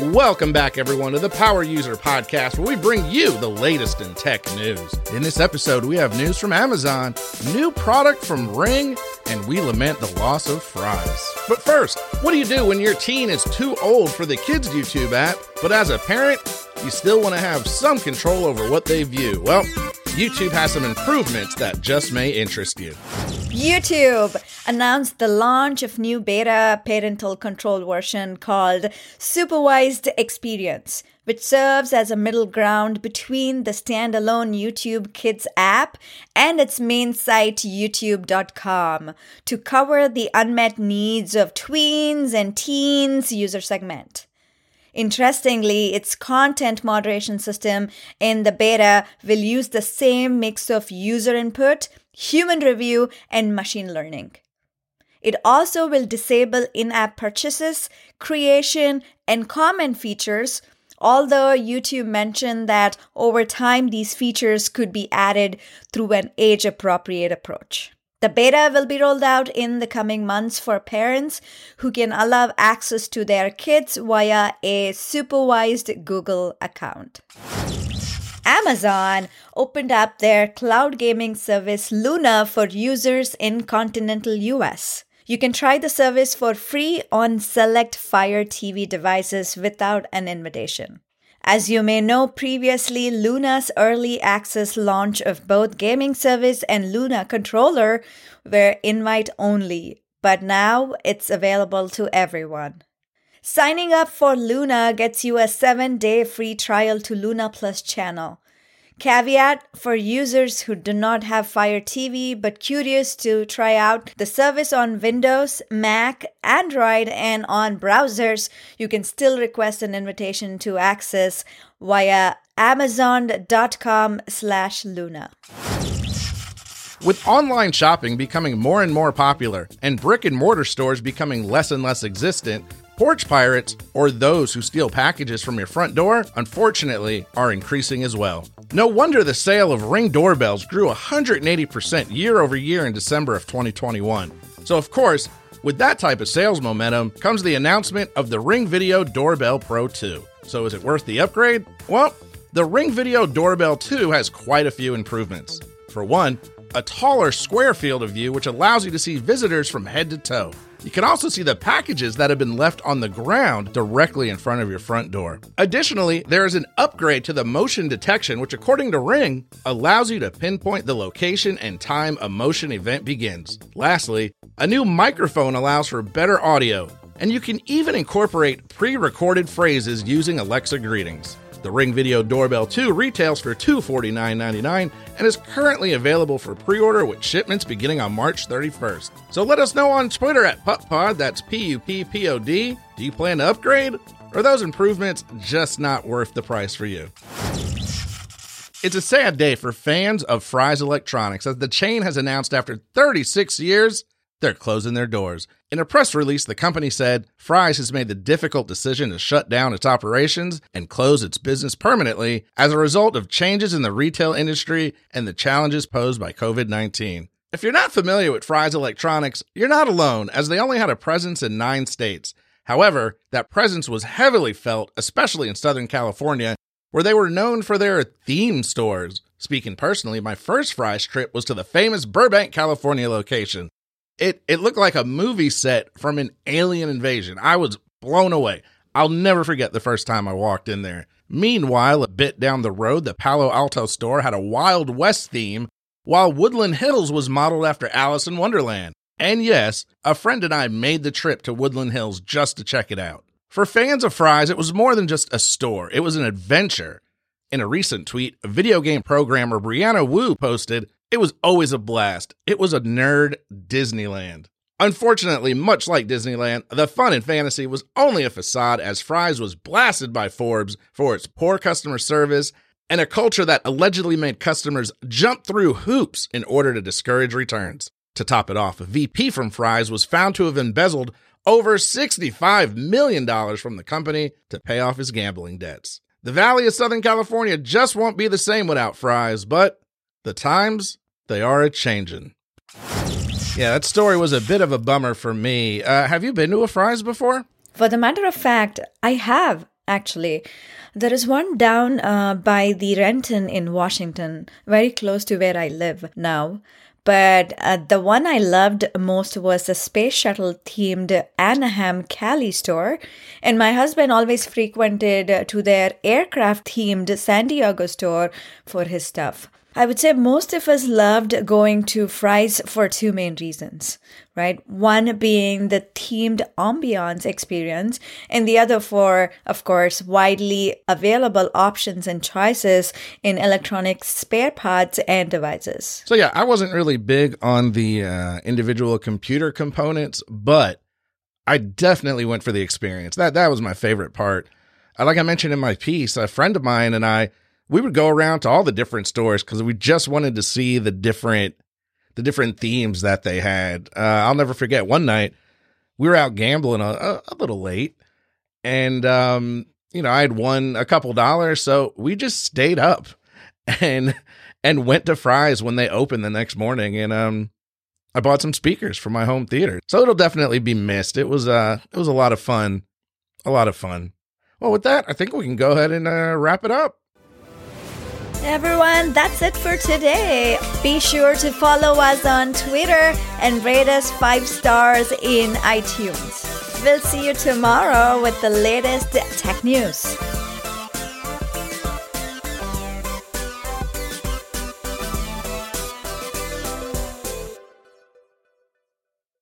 Welcome back, everyone, to the Power User Podcast, where we bring you the latest in tech news. In this episode, we have news from Amazon, new product from Ring, and we lament the loss of fries. But first, what do you do when your teen is too old for the kids' YouTube app, but as a parent, you still want to have some control over what they view? Well, YouTube has some improvements that just may interest you. YouTube announced the launch of new beta parental control version called Supervised Experience, which serves as a middle ground between the standalone YouTube Kids app and its main site youtube.com to cover the unmet needs of tweens and teens user segment. Interestingly, its content moderation system in the beta will use the same mix of user input, human review, and machine learning. It also will disable in app purchases, creation, and comment features, although YouTube mentioned that over time these features could be added through an age appropriate approach. The beta will be rolled out in the coming months for parents who can allow access to their kids via a supervised Google account. Amazon opened up their cloud gaming service Luna for users in continental US. You can try the service for free on select Fire TV devices without an invitation. As you may know previously, Luna's early access launch of both gaming service and Luna controller were invite only, but now it's available to everyone. Signing up for Luna gets you a 7-day free trial to Luna Plus channel. Caveat for users who do not have Fire TV but curious to try out the service on Windows, Mac, Android, and on browsers, you can still request an invitation to access via amazon.com slash luna. With online shopping becoming more and more popular and brick and mortar stores becoming less and less existent, porch pirates, or those who steal packages from your front door, unfortunately, are increasing as well. No wonder the sale of Ring doorbells grew 180% year over year in December of 2021. So, of course, with that type of sales momentum comes the announcement of the Ring Video Doorbell Pro 2. So, is it worth the upgrade? Well, the Ring Video Doorbell 2 has quite a few improvements. For one, a taller square field of view which allows you to see visitors from head to toe. You can also see the packages that have been left on the ground directly in front of your front door. Additionally, there is an upgrade to the motion detection, which, according to Ring, allows you to pinpoint the location and time a motion event begins. Lastly, a new microphone allows for better audio, and you can even incorporate pre recorded phrases using Alexa greetings. The Ring Video Doorbell 2 retails for $249.99 and is currently available for pre order with shipments beginning on March 31st. So let us know on Twitter at PupPod, that's P U P P O D. Do you plan to upgrade? Or are those improvements just not worth the price for you? It's a sad day for fans of Fry's Electronics as the chain has announced after 36 years they're closing their doors. In a press release, the company said Fry's has made the difficult decision to shut down its operations and close its business permanently as a result of changes in the retail industry and the challenges posed by COVID 19. If you're not familiar with Fry's Electronics, you're not alone, as they only had a presence in nine states. However, that presence was heavily felt, especially in Southern California, where they were known for their theme stores. Speaking personally, my first Fry's trip was to the famous Burbank, California location. It it looked like a movie set from an alien invasion. I was blown away. I'll never forget the first time I walked in there. Meanwhile, a bit down the road, the Palo Alto store had a Wild West theme, while Woodland Hills was modeled after Alice in Wonderland. And yes, a friend and I made the trip to Woodland Hills just to check it out. For fans of Fry's, it was more than just a store, it was an adventure. In a recent tweet, video game programmer Brianna Wu posted, it was always a blast. It was a nerd Disneyland. Unfortunately, much like Disneyland, the fun and fantasy was only a facade as Fry's was blasted by Forbes for its poor customer service and a culture that allegedly made customers jump through hoops in order to discourage returns. To top it off, a VP from Fry's was found to have embezzled over $65 million from the company to pay off his gambling debts. The Valley of Southern California just won't be the same without Fry's, but the times they are a changin'. Yeah, that story was a bit of a bummer for me. Uh, have you been to a Fry's before? For the matter of fact, I have. actually. There is one down uh, by the Renton in Washington, very close to where I live now. But uh, the one I loved most was the space shuttle themed Anaheim Cali store. And my husband always frequented to their aircraft themed San Diego store for his stuff. I would say most of us loved going to Fry's for two main reasons, right? One being the themed ambiance experience, and the other for, of course, widely available options and choices in electronic spare parts and devices. So, yeah, I wasn't really big on the uh, individual computer components, but I definitely went for the experience. That, that was my favorite part. Uh, like I mentioned in my piece, a friend of mine and I, we would go around to all the different stores because we just wanted to see the different the different themes that they had. Uh, I'll never forget one night we were out gambling a, a, little late, and um, you know I had won a couple dollars, so we just stayed up and and went to Fry's when they opened the next morning, and um, I bought some speakers for my home theater. So it'll definitely be missed. It was uh it was a lot of fun, a lot of fun. Well, with that, I think we can go ahead and uh, wrap it up. Everyone, that's it for today. Be sure to follow us on Twitter and rate us five stars in iTunes. We'll see you tomorrow with the latest tech news.